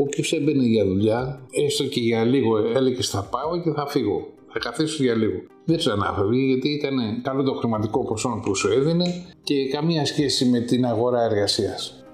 Όποιο έμπαινε για δουλειά, έστω και για λίγο, έλεγε θα πάω και θα φύγω. Θα καθίσω για λίγο. Δεν του ανάφευγε γιατί ήταν καλό το χρηματικό ποσό που σου έδινε και καμία σχέση με την αγορά εργασίας.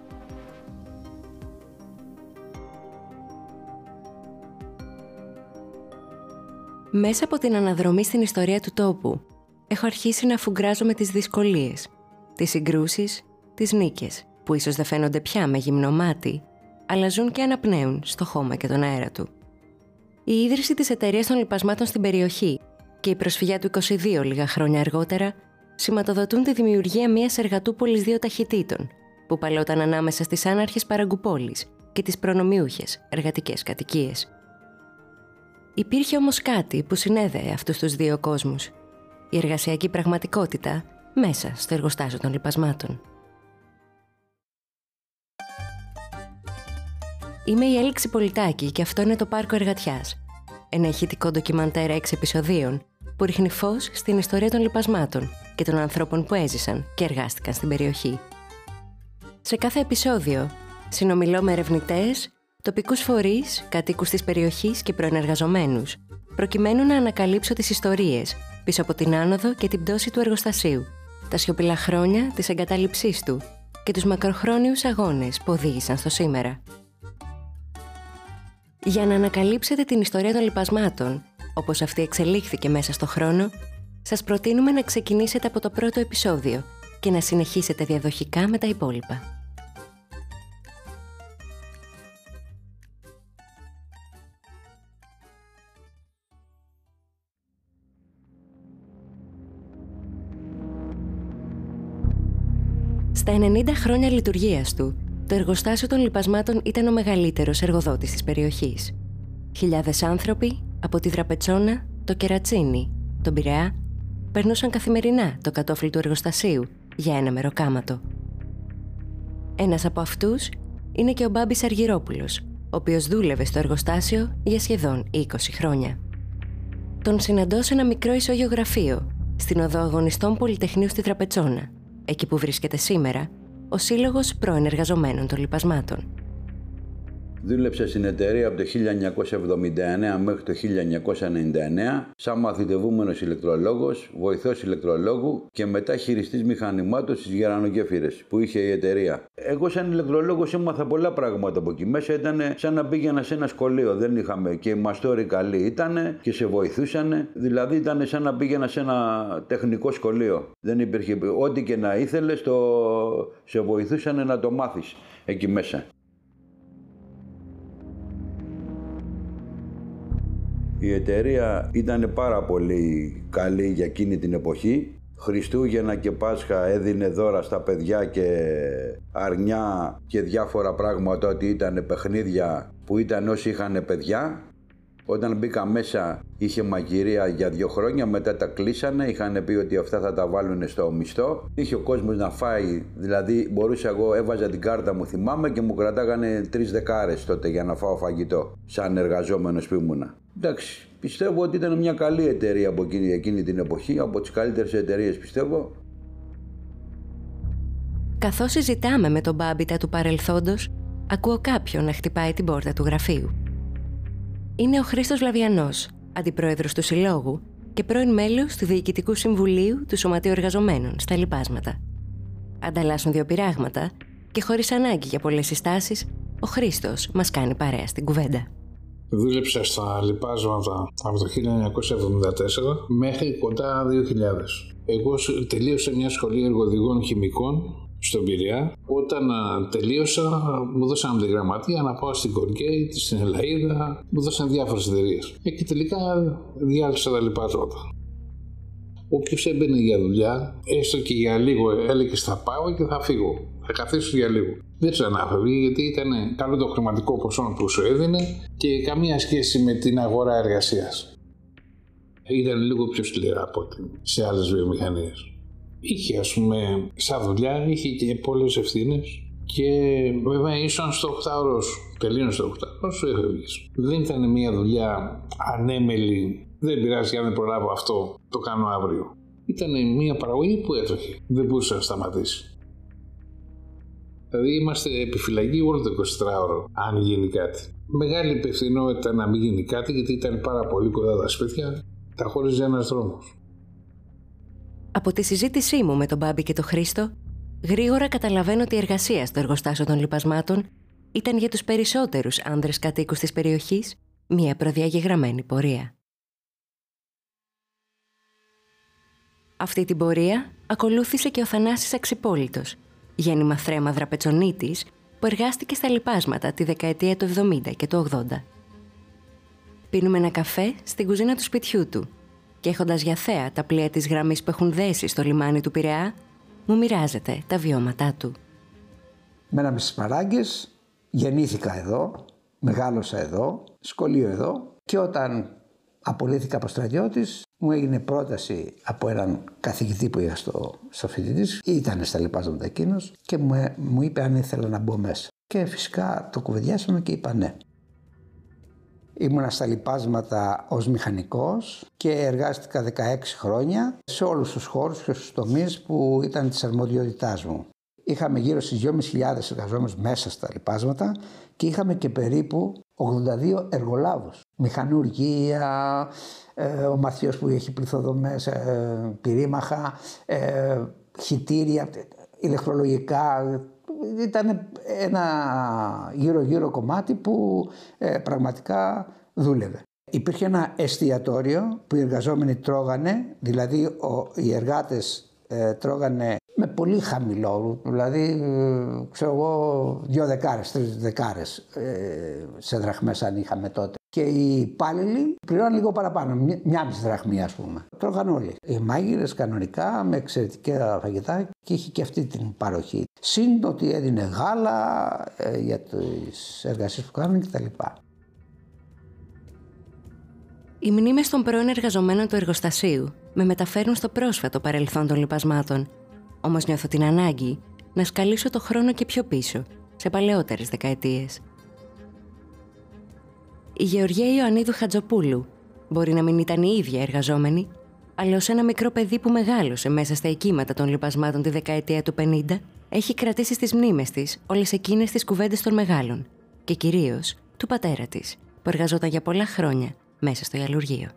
Μέσα από την αναδρομή στην ιστορία του τόπου, έχω αρχίσει να φουγκράζω τις δυσκολίες, τις συγκρούσεις, τις νίκες, που ίσως δεν φαίνονται πια με γυμνό μάτι, αλλά ζουν και αναπνέουν στο χώμα και τον αέρα του. Η ίδρυση της εταιρείας των λοιπασμάτων στην περιοχή και η προσφυγιά του 22 λίγα χρόνια αργότερα σηματοδοτούν τη δημιουργία μιας εργατούπολης δύο ταχυτήτων, που παλόταν ανάμεσα στις άναρχες παραγκουπόλεις και τις προνομιούχες εργατικές κατοικίες. Υπήρχε όμως κάτι που συνέδεε αυτούς τους δύο κόσμους. Η εργασιακή πραγματικότητα μέσα στο εργοστάσιο των λοιπασμάτων. Είμαι η Έλεξη Πολιτάκη και αυτό είναι το Πάρκο Εργατιάς. Ένα ηχητικό ντοκιμαντέρ 6 επεισοδίων που ρίχνει φως στην ιστορία των λοιπασμάτων και των ανθρώπων που έζησαν και εργάστηκαν στην περιοχή. Σε κάθε επεισόδιο συνομιλώ με ερευνητές, τοπικούς φορείς, κατοίκους της περιοχής και προενεργαζομένους, προκειμένου να ανακαλύψω τις ιστορίες πίσω από την άνοδο και την πτώση του εργοστασίου, τα σιωπηλά χρόνια της εγκατάλειψής του και τους μακροχρόνιους αγώνες που οδήγησαν στο σήμερα. Για να ανακαλύψετε την ιστορία των λοιπασμάτων, όπως αυτή εξελίχθηκε μέσα στο χρόνο, σας προτείνουμε να ξεκινήσετε από το πρώτο επεισόδιο και να συνεχίσετε διαδοχικά με τα υπόλοιπα. Στα 90 χρόνια λειτουργίας του, το εργοστάσιο των λοιπασμάτων ήταν ο μεγαλύτερος εργοδότης της περιοχής. Χιλιάδες άνθρωποι από τη Δραπετσόνα, το Κερατσίνι, τον Πειραιά, περνούσαν καθημερινά το κατόφλι του εργοστασίου για ένα μεροκάματο. Ένας από αυτούς είναι και ο Μπάμπης Αργυρόπουλος, ο οποίος δούλευε στο εργοστάσιο για σχεδόν 20 χρόνια. Τον συναντώ σε ένα μικρό ισογεωγραφείο στην οδό αγωνιστών Πολυτεχνείου στη Τραπετσόνα, εκεί που βρίσκεται σήμερα ο Σύλλογος Προενεργαζομένων των Λοιπασμάτων. Δούλεψα στην εταιρεία από το 1979 μέχρι το 1999 σαν μαθητευούμενος ηλεκτρολόγος, βοηθός ηλεκτρολόγου και μετά χειριστής μηχανημάτων στις γερανογέφυρες που είχε η εταιρεία. Εγώ σαν ηλεκτρολόγος έμαθα πολλά πράγματα από εκεί. Μέσα ήταν σαν να πήγαινα σε ένα σχολείο. Δεν είχαμε και οι μαστόροι καλοί ήταν και σε βοηθούσαν. Δηλαδή ήταν σαν να πήγαινα σε ένα τεχνικό σχολείο. Δεν υπήρχε ό,τι και να ήθελες το... σε βοηθούσαν να το μάθεις εκεί μέσα. Η εταιρεία ήταν πάρα πολύ καλή για εκείνη την εποχή. Χριστούγεννα και Πάσχα έδινε δώρα στα παιδιά και αρνιά και διάφορα πράγματα ότι ήταν παιχνίδια που ήταν όσοι είχαν παιδιά. Όταν μπήκα μέσα είχε μαγειρία για δύο χρόνια, μετά τα κλείσανε, είχαν πει ότι αυτά θα τα βάλουν στο μισθό. Είχε ο κόσμος να φάει, δηλαδή μπορούσα εγώ, έβαζα την κάρτα μου θυμάμαι και μου κρατάγανε τρεις δεκάρες τότε για να φάω φαγητό, σαν εργαζόμενος που ήμουνα. Εντάξει, πιστεύω ότι ήταν μια καλή εταιρεία από εκείνη, εκείνη την εποχή, από τις καλύτερες εταιρείες πιστεύω. Καθώς συζητάμε με τον Μπάμπιτα του παρελθόντος, ακούω κάποιον να χτυπάει την πόρτα του γραφείου. Είναι ο Χρήστος Λαβιανός, αντιπρόεδρος του Συλλόγου και πρώην μέλος του Διοικητικού Συμβουλίου του Σωματείου Εργαζομένων στα λοιπάσματα. Ανταλλάσσουν δύο πειράγματα και χωρίς ανάγκη για πολλές συστάσεις, ο Χρήστος μας κάνει παρέα στην κουβέντα. Δούλεψα στα λοιπάσματα από το 1974 μέχρι κοντά 2000. Εγώ τελείωσα μια σχολή εργοδηγών χημικών στον Πειραιά. Όταν τελείωσα, μου δώσαν τη γραμματεία να πάω στην Κορκέη, στην Ελαίδα, μου δώσαν διάφορες εταιρείες. Ε, και τελικά διάλυσα τα λοιπάσματα. Όποιος έμπαινε για δουλειά, έστω και για λίγο, έλεγε θα πάω και θα φύγω. Θα καθίσω για λίγο. Δεν τους ανάφευγε γιατί ήταν καλό το χρηματικό ποσό που σου έδινε και καμία σχέση με την αγορά εργασίας. Ήταν λίγο πιο σκληρά από ό,τι σε άλλες βιομηχανίες. Είχε, ας πούμε, σαν δουλειά, είχε και πολλές ευθύνες και βέβαια ήσαν στο 8ωρο τελείωσε το 8ωρο, σου έφευγες. Δεν ήταν μια δουλειά ανέμελη δεν πειράζει αν δεν προλάβω αυτό, το κάνω αύριο. Ήταν μια παραγωγή που έτρεχε. Δεν μπορούσε να σταματήσει. Δηλαδή είμαστε επιφυλακοί όλο το 24ωρο, αν γίνει κάτι. Μεγάλη υπευθυνότητα να μην γίνει κάτι, γιατί ήταν πάρα πολύ κοντά τα σπίτια, τα χώριζε ένας δρόμος. Από τη συζήτησή μου με τον Μπάμπη και τον Χρήστο, γρήγορα καταλαβαίνω ότι η εργασία στο εργοστάσιο των λοιπασμάτων ήταν για τους περισσότερους άνδρες κατοίκους της περιοχής μια προδιαγεγραμμένη πορεία. Αυτή την πορεία ακολούθησε και ο Θανάσης Αξιπόλητος, γέννημα θρέμα δραπετσονίτης που εργάστηκε στα λοιπάσματα τη δεκαετία του 70 και του 80. Πίνουμε ένα καφέ στην κουζίνα του σπιτιού του και έχοντας για θέα τα πλοία της γραμμής που έχουν δέσει στο λιμάνι του Πειραιά, μου μοιράζεται τα βιώματά του. Μέναμε στις Μαράγκες, γεννήθηκα εδώ, μεγάλωσα εδώ, σχολείο εδώ και όταν απολύθηκα από στρατιώτης μου έγινε πρόταση από έναν καθηγητή που είχα στο, στο φοιτητής, ήταν στα λοιπάσματα εκείνος και μου, μου είπε αν ήθελα να μπω μέσα. Και φυσικά το κουβεντιάσαμε και είπα ναι. Ήμουνα στα λοιπάσματα ως μηχανικός και εργάστηκα 16 χρόνια σε όλους τους χώρους και στους τομείς που ήταν της αρμοδιότητάς μου. Είχαμε γύρω στις 2.500 εργαζόμενους μέσα στα λοιπάσματα και είχαμε και περίπου 82 εργολάβους. Μηχανουργία, ε, ο Μαθιός που έχει πληθοδομές, ε, πυρήμαχα, ε, χιτήρια, ηλεκτρολογικά. Ήταν ένα γύρω-γύρω κομμάτι που ε, πραγματικά δούλευε. Υπήρχε ένα εστιατόριο που οι εργαζόμενοι τρώγανε, δηλαδή ο, οι εργάτες ε, τρώγανε με πολύ χαμηλό, δηλαδή ξέρω εγώ δύο δεκάρες, τρεις δεκάρες ε, σε δραχμές αν είχαμε τότε. Και οι υπάλληλοι πληρώναν λίγο παραπάνω, μια, μια μισή δραχμή ας πούμε. Τρώγαν όλοι. Οι μάγειρες κανονικά με εξαιρετικά φαγητά και είχε και αυτή την παροχή. Συν ότι έδινε γάλα ε, για τις εργασίες που κάνουν κτλ. Οι μνήμες των πρώην εργαζομένων του εργοστασίου με μεταφέρουν στο πρόσφατο παρελθόν των λοιπασμάτων. Όμως νιώθω την ανάγκη να σκαλίσω το χρόνο και πιο πίσω, σε παλαιότερες δεκαετίες. Η Γεωργία Ιωαννίδου Χατζοπούλου μπορεί να μην ήταν η ίδια εργαζόμενη, αλλά ως ένα μικρό παιδί που μεγάλωσε μέσα στα οικήματα των λοιπασμάτων τη δεκαετία του 50, έχει κρατήσει στις μνήμες της όλες εκείνες τις κουβέντες των μεγάλων και κυρίως του πατέρα της, που εργαζόταν για πολλά χρόνια μέσα στο ιαλουργείο.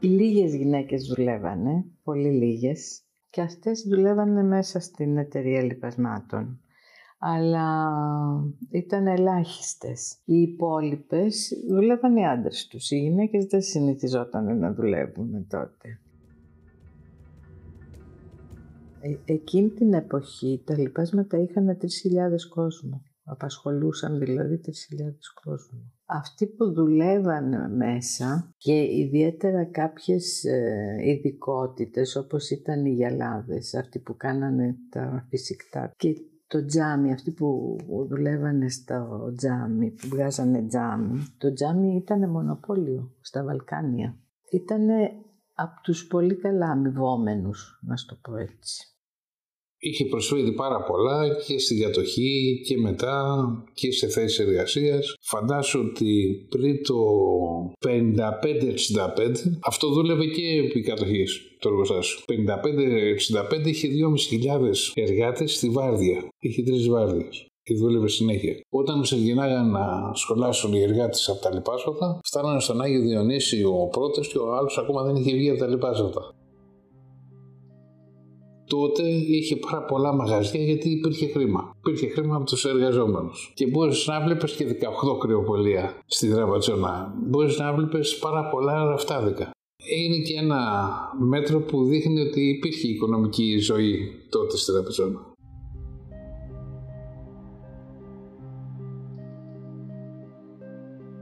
Λίγες γυναίκες δουλεύανε, πολύ λίγες, και αυτές δουλεύανε μέσα στην εταιρεία λοιπασμάτων. Αλλά ήταν ελάχιστες. Οι υπόλοιπες δουλεύαν οι άντρες τους. Οι γυναίκες δεν συνηθιζόταν να δουλεύουν τότε. Ε, εκείνη την εποχή τα λοιπάσματα είχαν 3.000 κόσμο. Απασχολούσαν δηλαδή 3.000 κόσμο αυτοί που δουλεύαν μέσα και ιδιαίτερα κάποιες ε, ειδικότητες, όπως ήταν οι γυαλάδες, αυτοί που κάνανε τα φυσικτά και το τζάμι, αυτοί που δουλεύανε στο τζάμι, που βγάζανε τζάμι, το τζάμι ήταν μονοπόλιο στα Βαλκάνια. Ήτανε από τους πολύ καλά αμοιβόμενους, να το πω έτσι είχε προσφέρει πάρα πολλά και στη διατοχή και μετά και σε θέσεις εργασίας. Φαντάσου ότι πριν το 55-65 αυτό δούλευε και επί κατοχής το εργοστάσιο. 55-65 είχε 2.500 εργάτες στη Βάρδια. Είχε τρεις Βάρδιες και δούλευε συνέχεια. Όταν ξεκινάγαν να σχολάσουν οι εργάτες από τα λοιπάσματα, φτάνανε στον Άγιο Διονύση ο πρώτος και ο άλλος ακόμα δεν είχε βγει από τα λοιπάσματα τότε είχε πάρα πολλά μαγαζιά γιατί υπήρχε χρήμα. Υπήρχε χρήμα από τους εργαζόμενους. Και μπορείς να βλέπεις και 18 κρυοπολία στη Δραβατσόνα. Μπορείς να βλέπεις πάρα πολλά ραφτάδικα. Είναι και ένα μέτρο που δείχνει ότι υπήρχε οικονομική ζωή τότε στη Δραβατσόνα.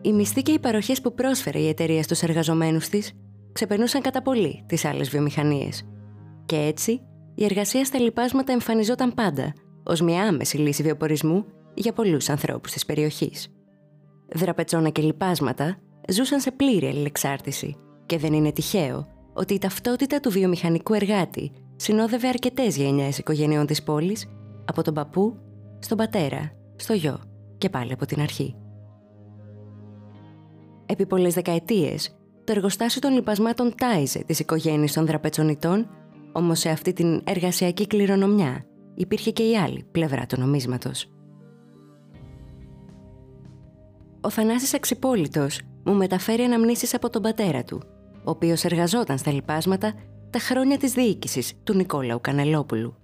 Οι μισθοί και οι παροχές που πρόσφερε η εταιρεία στους εργαζομένους της ξεπερνούσαν κατά πολύ τις άλλες βιομηχανίες. Και έτσι η εργασία στα λοιπάσματα εμφανιζόταν πάντα ως μια άμεση λύση βιοπορισμού για πολλούς ανθρώπους της περιοχής. Δραπετσόνα και λοιπάσματα ζούσαν σε πλήρη αλληλεξάρτηση και δεν είναι τυχαίο ότι η ταυτότητα του βιομηχανικού εργάτη συνόδευε αρκετές γενιές οικογενειών της πόλης από τον παππού στον πατέρα, στο γιο και πάλι από την αρχή. Επί πολλές δεκαετίες, το εργοστάσιο των λοιπασμάτων τάιζε τις οικογένειες των δραπετσονιτών Όμως σε αυτή την εργασιακή κληρονομιά υπήρχε και η άλλη πλευρά του νομίσματος. Ο Θανάσης Αξιπόλητος μου μεταφέρει αναμνήσεις από τον πατέρα του, ο οποίος εργαζόταν στα λοιπάσματα τα χρόνια της διοίκησης του Νικόλαου Κανελόπουλου.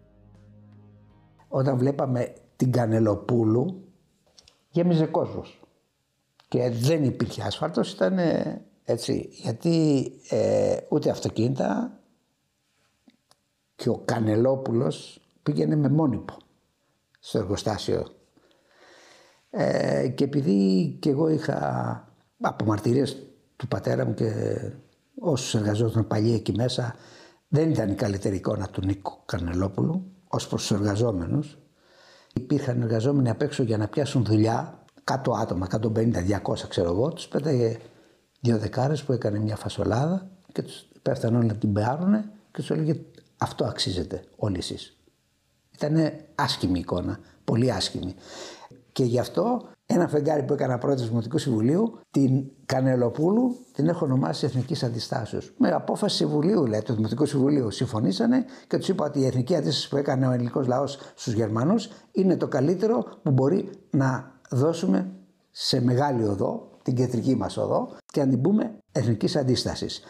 Όταν βλέπαμε την Κανελοπούλου, γέμιζε κόσμος. Και δεν υπήρχε άσφαλτος, ήταν έτσι. Γιατί ε, ούτε αυτοκίνητα και ο Κανελόπουλος πήγαινε με μόνιμο στο εργοστάσιο. Ε, και επειδή και εγώ είχα από μαρτυρίες του πατέρα μου και όσους εργαζόταν παλιοί εκεί μέσα δεν ήταν η καλύτερη εικόνα του Νίκου Κανελόπουλου ως προς τους εργαζόμενους. Υπήρχαν εργαζόμενοι απ' έξω για να πιάσουν δουλειά, κάτω άτομα, 150-200 ξέρω εγώ, τους πέταγε δύο δεκάρες που έκανε μια φασολάδα και τους πέφτανε όλοι να την πάρουν και τους έλεγε αυτό αξίζετε όλοι εσείς. Ήταν άσχημη εικόνα, πολύ άσχημη. Και γι' αυτό ένα φεγγάρι που έκανα πρώτη του Δημοτικού Συμβουλίου, την Κανελοπούλου, την έχω ονομάσει Εθνικής Αντιστάσεως. Με απόφαση Συμβουλίου, λέει, του Δημοτικού Συμβουλίου, συμφωνήσανε και τους είπα ότι η εθνική αντίσταση που έκανε ο ελληνικός λαός στους Γερμανούς είναι το καλύτερο που μπορεί να δώσουμε σε μεγάλη οδό, την κεντρική μας οδό, και να την πούμε Εθνικής Αντίστασης.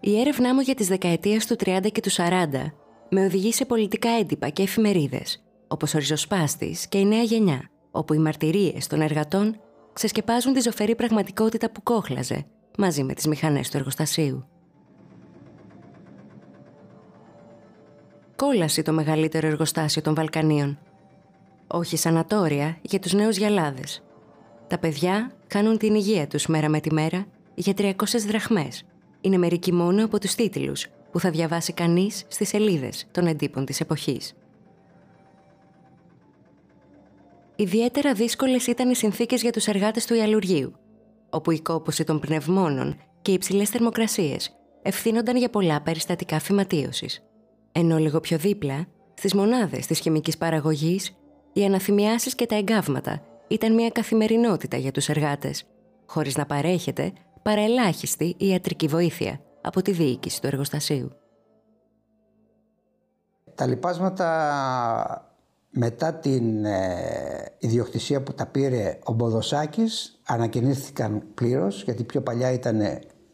Η έρευνά μου για τις δεκαετίες του 30 και του 40 με οδηγεί σε πολιτικά έντυπα και εφημερίδες, όπως ο Ριζοσπάστης και η Νέα Γενιά, όπου οι μαρτυρίες των εργατών ξεσκεπάζουν τη ζωφερή πραγματικότητα που κόχλαζε μαζί με τις μηχανές του εργοστασίου. Κόλαση το μεγαλύτερο εργοστάσιο των Βαλκανίων. Όχι σανατόρια για τους νέους γυαλάδες. Τα παιδιά κάνουν την υγεία τους μέρα με τη μέρα για 300 δραχμές είναι μερικοί μόνο από τους τίτλους που θα διαβάσει κανείς στις σελίδες των εντύπων της εποχής. Ιδιαίτερα δύσκολες ήταν οι συνθήκες για τους εργάτες του Ιαλουργίου, όπου η κόπωση των πνευμόνων και οι υψηλές θερμοκρασίες ευθύνονταν για πολλά περιστατικά φυματίωσης. Ενώ λίγο πιο δίπλα, στις μονάδες της χημικής παραγωγής, οι αναθυμιάσεις και τα εγκάβματα ήταν μια καθημερινότητα για τους εργάτες, χωρίς να παρέχεται παραελάχιστη ιατρική βοήθεια από τη διοίκηση του εργοστασίου. Τα λοιπάσματα μετά την ε, ιδιοκτησία που τα πήρε ο Μποδοσάκης ανακαινήθηκαν πλήρως γιατί πιο παλιά ήταν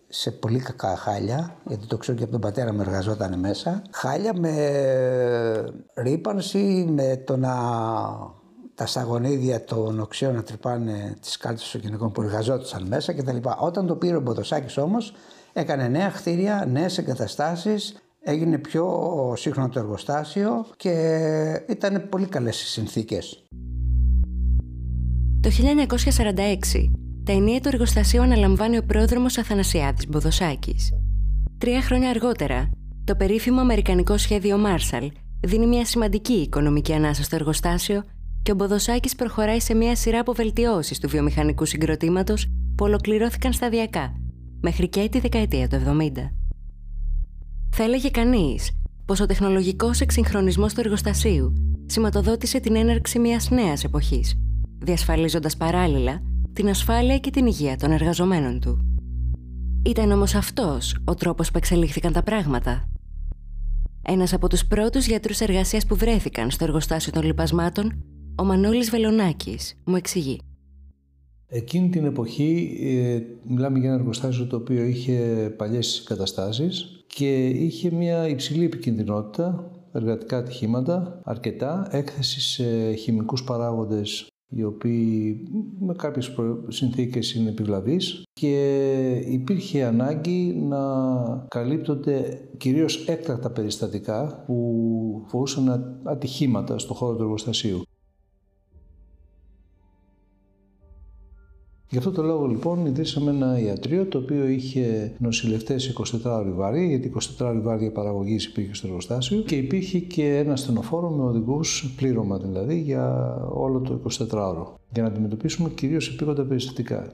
σε πολύ κακά χάλια, γιατί το ξέρω και από τον πατέρα μου εργαζόταν μέσα. Χάλια με ρήπανση, με το να τα σαγονίδια των οξέων να τρυπάνε τις κάλτσες των γυναικών που εργαζόντουσαν μέσα κτλ. Όταν το πήρε ο Μποτοσάκη όμως, έκανε νέα κτίρια, νέες εγκαταστάσεις, έγινε πιο σύγχρονο το εργοστάσιο και ήταν πολύ καλές οι συνθήκες. Το 1946, τα ενία του εργοστασίου αναλαμβάνει ο πρόδρομος Αθανασιάδης Μποδοσάκη. Τρία χρόνια αργότερα, το περίφημο Αμερικανικό σχέδιο Marshall δίνει μια σημαντική οικονομική ανάσα στο εργοστάσιο και ο Μποδοσάκης προχωράει σε μια σειρά από βελτιώσει του βιομηχανικού συγκροτήματος που ολοκληρώθηκαν σταδιακά, μέχρι και τη δεκαετία του 70. Θα έλεγε κανείς πως ο τεχνολογικός εξυγχρονισμός του εργοστασίου σηματοδότησε την έναρξη μιας νέας εποχής, διασφαλίζοντας παράλληλα την ασφάλεια και την υγεία των εργαζομένων του. Ήταν όμως αυτός ο τρόπος που εξελίχθηκαν τα πράγματα. Ένας από τους πρώτους γιατρούς εργασίας που βρέθηκαν στο εργοστάσιο των λοιπασμάτων ο Μανώλης Βελονάκης μου εξηγεί. Εκείνη την εποχή ε, μιλάμε για ένα εργοστάσιο το οποίο είχε παλιές καταστάσεις και είχε μια υψηλή επικινδυνότητα, εργατικά ατυχήματα, αρκετά, έκθεση σε χημικούς παράγοντες οι οποίοι με κάποιες συνθήκες είναι επιβλαβείς και υπήρχε ανάγκη να καλύπτονται κυρίως έκτακτα περιστατικά που φοβούσαν ατυχήματα στο χώρο του εργοστασίου. Γι' αυτό το λόγο λοιπόν ιδρύσαμε ένα ιατρείο το οποίο είχε νοσηλευτές 24 ώρε βάρη, γιατί 24 ώρε βάρη παραγωγής υπήρχε στο εργοστάσιο και υπήρχε και ένα στενοφόρο με οδηγούς, πλήρωμα δηλαδή, για όλο το 24ωρο. Για να αντιμετωπίσουμε κυρίως επίγοντα περιστατικά.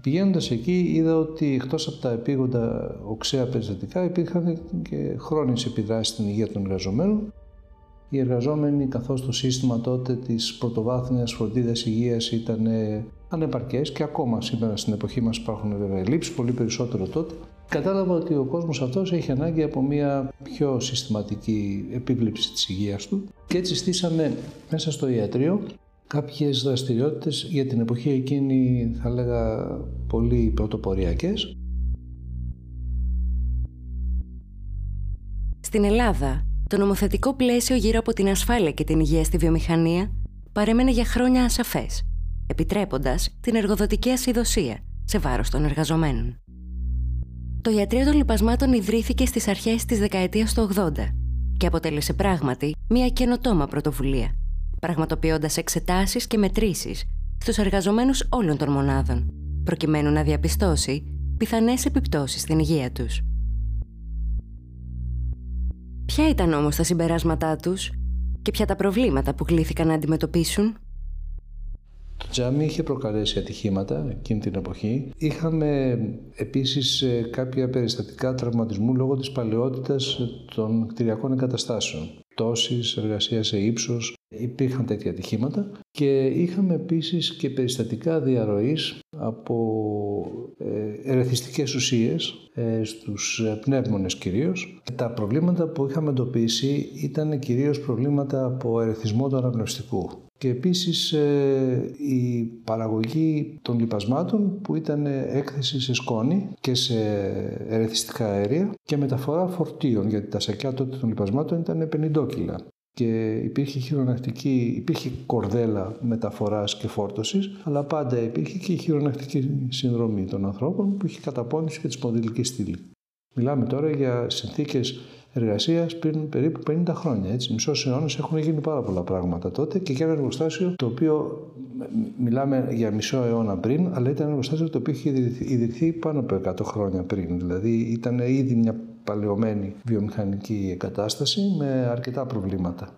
Πηγαίνοντας εκεί, είδα ότι εκτός από τα επίγοντα οξέα περιστατικά υπήρχαν και χρόνιες επιδράσεις στην υγεία των εργαζομένων οι εργαζόμενοι καθώς το σύστημα τότε της πρωτοβάθμιας φροντίδας υγείας ήταν ανεπαρκές και ακόμα σήμερα στην εποχή μας υπάρχουν βέβαια ελλείψεις, πολύ περισσότερο τότε. Κατάλαβα ότι ο κόσμος αυτός έχει ανάγκη από μια πιο συστηματική επίβλεψη της υγείας του και έτσι στήσαμε μέσα στο ιατρείο κάποιες δραστηριότητες για την εποχή εκείνη θα λέγα πολύ πρωτοποριακές. Στην Ελλάδα, το νομοθετικό πλαίσιο γύρω από την ασφάλεια και την υγεία στη βιομηχανία παρέμενε για χρόνια ασαφές, επιτρέποντας την εργοδοτική ασυδοσία σε βάρος των εργαζομένων. Το Ιατρείο των Λιπασμάτων ιδρύθηκε στις αρχές της δεκαετίας του 80 και αποτέλεσε πράγματι μια καινοτόμα πρωτοβουλία – πραγματοποιώντας εξετάσεις και μετρήσεις στους εργαζομένους όλων των μονάδων, προκειμένου να διαπιστώσει πιθανές επιπτώσεις στην υγεία τους. Ποια ήταν όμως τα συμπεράσματά τους και ποια τα προβλήματα που κλήθηκαν να αντιμετωπίσουν; Το τζάμι είχε προκαλέσει ατυχήματα εκείνη την εποχή. Είχαμε επίσης ε, κάποια περιστατικά τραυματισμού λόγω της παλαιότητας των κτηριακών εγκαταστάσεων. Τόσης, εργασίας σε ύψος, Υπήρχαν τέτοια ατυχήματα και είχαμε επίσης και περιστατικά διαρροής από ε, ερεθιστικές ουσίες ε, στους πνεύμονες κυρίως. Τα προβλήματα που είχαμε εντοπίσει ήταν κυρίως προβλήματα από ερεθισμό του αναπνευστικού και επίσης ε, η παραγωγή των λιπασμάτων που ήταν έκθεση σε σκόνη και σε ερεθιστικά αέρια και μεταφορά φορτίων γιατί τα σακιά τότε των λιπασμάτων ήταν 50 κιλά και υπήρχε χειρονακτική, υπήρχε κορδέλα μεταφοράς και φόρτωσης, αλλά πάντα υπήρχε και η χειρονακτική συνδρομή των ανθρώπων που είχε καταπώνηση και τη σπονδυλική στήλη. Μιλάμε τώρα για συνθήκες εργασίας πριν περίπου 50 χρόνια. Έτσι. Μισός αιώνας έχουν γίνει πάρα πολλά πράγματα τότε και για ένα εργοστάσιο το οποίο μιλάμε για μισό αιώνα πριν, αλλά ήταν ένα εργοστάσιο το οποίο είχε ιδρυθεί πάνω από 100 χρόνια πριν. Δηλαδή ήταν ήδη μια παλαιωμένη βιομηχανική εγκατάσταση με αρκετά προβλήματα.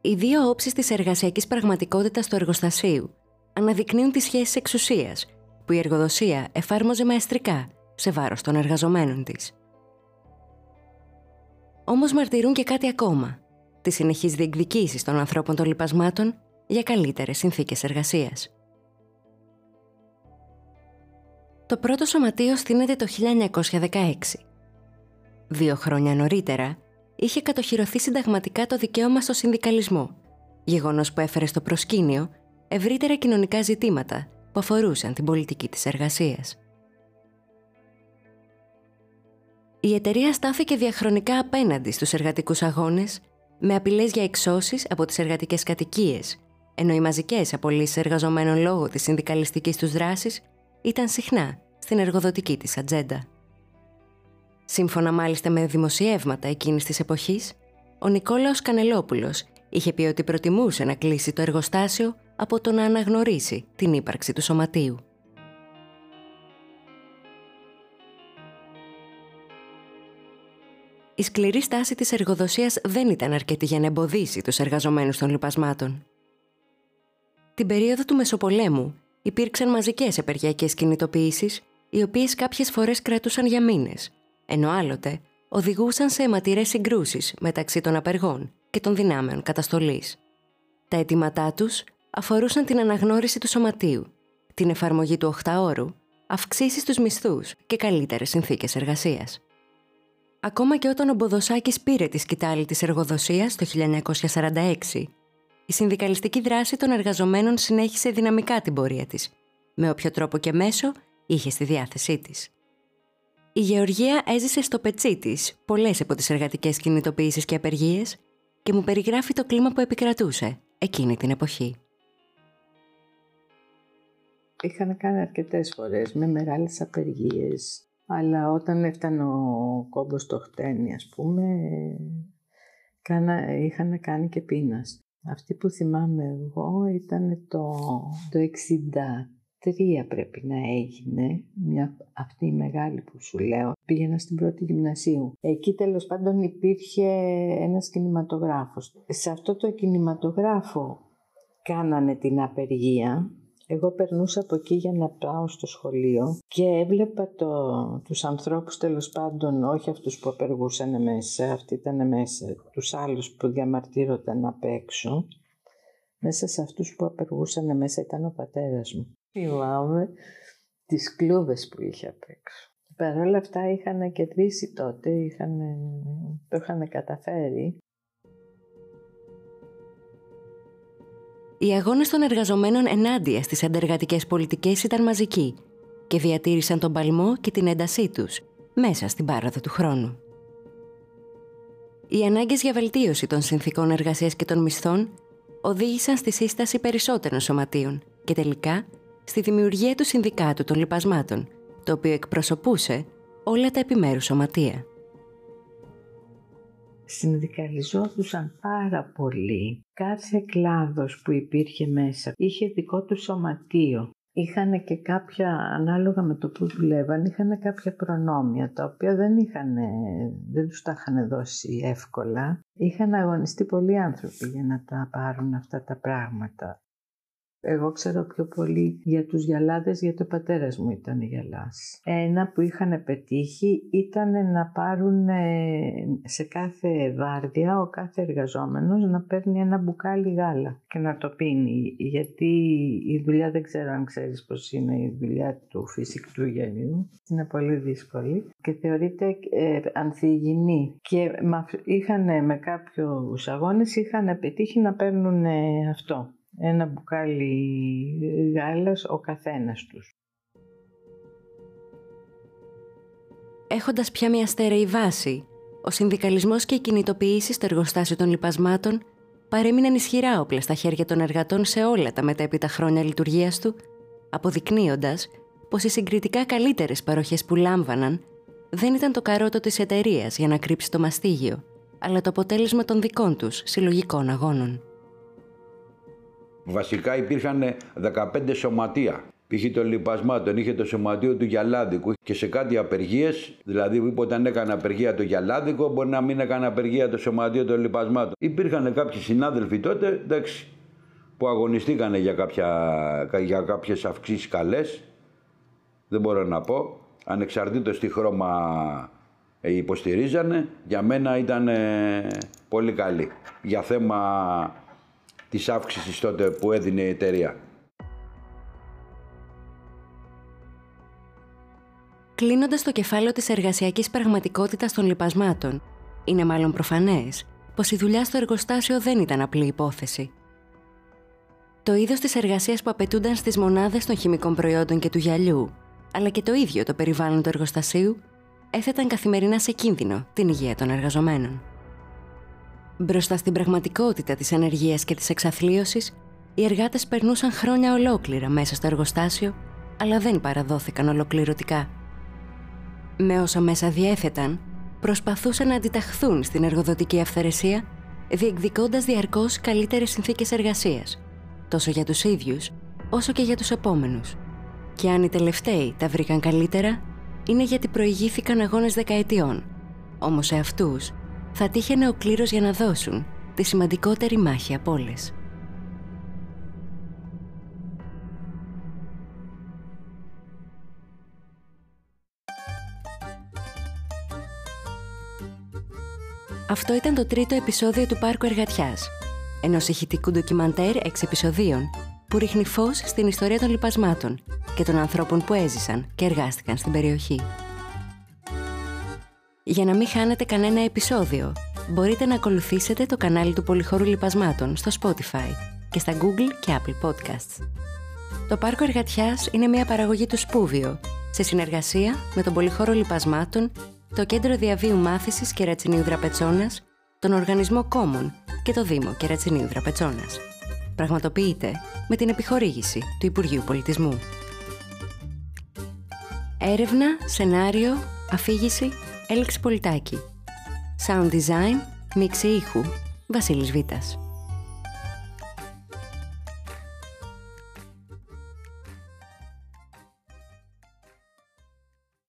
Οι δύο όψεις της εργασιακής πραγματικότητας του εργοστασίου αναδεικνύουν τις σχέσεις εξουσίας που η εργοδοσία εφάρμοζε μαεστρικά σε βάρος των εργαζομένων της. Όμως μαρτυρούν και κάτι ακόμα, τις συνεχείς διεκδικήσεις των ανθρώπων των λοιπασμάτων για καλύτερες συνθήκες εργασίας. Το πρώτο σωματείο στείνεται το 1916. Δύο χρόνια νωρίτερα, είχε κατοχυρωθεί συνταγματικά το δικαίωμα στο συνδικαλισμό, γεγονός που έφερε στο προσκήνιο ευρύτερα κοινωνικά ζητήματα που αφορούσαν την πολιτική της εργασίας. Η εταιρεία στάθηκε διαχρονικά απέναντι στους εργατικούς αγώνες με απειλές για εξώσεις από τις εργατικές κατοικίες, ενώ οι μαζικές απολύσεις εργαζομένων λόγω της συνδικαλιστικής τους δράσης ήταν συχνά στην εργοδοτική της ατζέντα. Σύμφωνα μάλιστα με δημοσιεύματα εκείνης της εποχής, ο Νικόλαος Κανελόπουλος είχε πει ότι προτιμούσε να κλείσει το εργοστάσιο από το να αναγνωρίσει την ύπαρξη του σωματείου. Η σκληρή στάση της εργοδοσίας δεν ήταν αρκετή για να εμποδίσει τους εργαζομένους των λοιπασμάτων. Την περίοδο του Μεσοπολέμου υπήρξαν μαζικές επεργειακές κινητοποιήσεις, οι οποίες κάποιες φορές κρατούσαν για μήνες, ενώ άλλοτε οδηγούσαν σε αιματηρές συγκρούσεις μεταξύ των απεργών και των δυνάμεων καταστολής. Τα αιτήματά τους αφορούσαν την αναγνώριση του σωματείου, την εφαρμογή του 8ωρου, αυξήσεις στους μισθούς και καλύτερες συνθήκες εργασίας. Ακόμα και όταν ο Μποδοσάκης πήρε τη σκητάλη της εργοδοσίας το 1946, η συνδικαλιστική δράση των εργαζομένων συνέχισε δυναμικά την πορεία της, με όποιο τρόπο και μέσο είχε στη διάθεσή της. Η Γεωργία έζησε στο πετσί της πολλές από τις εργατικές κινητοποιήσεις και απεργίες και μου περιγράφει το κλίμα που επικρατούσε εκείνη την εποχή. Είχαν κάνει αρκετές φορές με μεγάλες απεργίες, αλλά όταν έφτανε ο κόμπος στο χτένι, ας πούμε, κάνα, είχαν κάνει και πείνας. Αυτή που θυμάμαι εγώ ήταν το, το 63 πρέπει να έγινε, μια, αυτή η μεγάλη που σου λέω. Πήγαινα στην πρώτη γυμνασίου. Εκεί τέλος πάντων υπήρχε ένας κινηματογράφος. Σε αυτό το κινηματογράφο κάνανε την απεργία εγώ περνούσα από εκεί για να πάω στο σχολείο και έβλεπα το, τους ανθρώπους τέλος πάντων, όχι αυτούς που απεργούσαν μέσα, αυτοί ήταν μέσα, τους άλλους που διαμαρτύρονταν απ' έξω, Μέσα σε αυτούς που απεργούσαν μέσα ήταν ο πατέρας μου. Θυμάμαι τις κλούβες που είχε απ' έξω. Παρ' όλα αυτά είχαν κερδίσει τότε, είχαν, το είχαν καταφέρει. Οι αγώνες των εργαζομένων ενάντια στις αντεργατικές πολιτικές ήταν μαζικοί και διατήρησαν τον παλμό και την έντασή τους μέσα στην πάροδο του χρόνου. Οι ανάγκες για βελτίωση των συνθήκων εργασίας και των μισθών οδήγησαν στη σύσταση περισσότερων σωματείων και τελικά στη δημιουργία του Συνδικάτου των Λιπασμάτων, το οποίο εκπροσωπούσε όλα τα επιμέρους σωματεία. Συνδικαλιζόντουσαν πάρα πολύ. Κάθε κλάδος που υπήρχε μέσα είχε δικό του σωματείο. Είχαν και κάποια, ανάλογα με το που δουλεύαν, είχαν κάποια προνόμια, τα οποία δεν, είχαν, δεν τους τα είχαν δώσει εύκολα. Είχαν αγωνιστεί πολλοί άνθρωποι για να τα πάρουν αυτά τα πράγματα. Εγώ ξέρω πιο πολύ για τους γυαλάδες, γιατί ο πατέρας μου ήταν γυαλάς. Ένα που είχαν πετύχει ήταν να πάρουν ε, σε κάθε βάρδια ο κάθε εργαζόμενος να παίρνει ένα μπουκάλι γάλα και να το πίνει. Γιατί η δουλειά δεν ξέρω αν ξέρεις πώς είναι η δουλειά του φυσικτού γυαλιού. Είναι πολύ δύσκολη και θεωρείται ε, ανθυγινή. Και είχαν με κάποιους αγώνες είχαν πετύχει να παίρνουν αυτό ένα μπουκάλι γάλας ο καθένας τους. Έχοντας πια μια στέρεη βάση, ο συνδικαλισμός και οι κινητοποιήσεις στο εργοστάσιο των λοιπασμάτων παρέμειναν ισχυρά όπλα στα χέρια των εργατών σε όλα τα μετέπειτα χρόνια λειτουργίας του, αποδεικνύοντας πως οι συγκριτικά καλύτερες παροχές που λάμβαναν δεν ήταν το καρότο της εταιρείας για να κρύψει το μαστίγιο, αλλά το αποτέλεσμα των δικών τους συλλογικών αγώνων. Βασικά υπήρχαν 15 σωματεία. Π.χ. των λοιπασμάτων είχε το σωματείο του Γιαλάδικου και σε κάτι απεργίες, δηλαδή όταν έκανε απεργία το Γιαλάδικο, μπορεί να μην έκανε απεργία το σωματείο των λοιπασμάτων. Υπήρχαν κάποιοι συνάδελφοι τότε, εντάξει, που αγωνιστήκαν για, κάποια, για κάποιες αυξήσεις καλές, δεν μπορώ να πω, ανεξαρτήτως τι χρώμα υποστηρίζανε, για μένα ήταν πολύ καλή. Για θέμα της αύξησης τότε που έδινε η εταιρεία. Κλείνοντας το κεφάλαιο της εργασιακής πραγματικότητας των λοιπασμάτων, είναι μάλλον προφανές πως η δουλειά στο εργοστάσιο δεν ήταν απλή υπόθεση. Το είδος της εργασίας που απαιτούνταν στις μονάδες των χημικών προϊόντων και του γυαλιού, αλλά και το ίδιο το περιβάλλον του εργοστασίου, έθεταν καθημερινά σε κίνδυνο την υγεία των εργαζομένων. Μπροστά στην πραγματικότητα της ανεργίας και της εξαθλίωσης, οι εργάτες περνούσαν χρόνια ολόκληρα μέσα στο εργοστάσιο, αλλά δεν παραδόθηκαν ολοκληρωτικά. Με όσα μέσα διέθεταν, προσπαθούσαν να αντιταχθούν στην εργοδοτική αυθαιρεσία, διεκδικώντας διαρκώς καλύτερες συνθήκες εργασίας, τόσο για τους ίδιους, όσο και για τους επόμενους. Και αν οι τελευταίοι τα βρήκαν καλύτερα, είναι γιατί προηγήθηκαν αγώνες δεκαετιών. Όμως σε αυτούς θα τύχαινε ο κλήρος για να δώσουν τη σημαντικότερη μάχη από όλες. Αυτό ήταν το τρίτο επεισόδιο του Πάρκου Εργατιάς, ενός ηχητικού ντοκιμαντέρ εξ επεισοδίων που ρίχνει φως στην ιστορία των λοιπασμάτων και των ανθρώπων που έζησαν και εργάστηκαν στην περιοχή. Για να μην χάνετε κανένα επεισόδιο, μπορείτε να ακολουθήσετε το κανάλι του Πολυχώρου Λιπασμάτων στο Spotify και στα Google και Apple Podcasts. Το Πάρκο Εργατιάς είναι μια παραγωγή του Σπούβιο, σε συνεργασία με τον Πολυχώρο Λιπασμάτων, το Κέντρο Διαβίου Μάθησης Κερατσινίου Δραπετσόνας, τον Οργανισμό Κόμων και το Δήμο Κερατσινίου Δραπετσόνας. Πραγματοποιείται με την επιχορήγηση του Υπουργείου Πολιτισμού. Έρευνα, σενάριο, αφήγηση Έλξη Πολιτάκη. Sound Design, μίξη ήχου, Βασίλης Βίτας.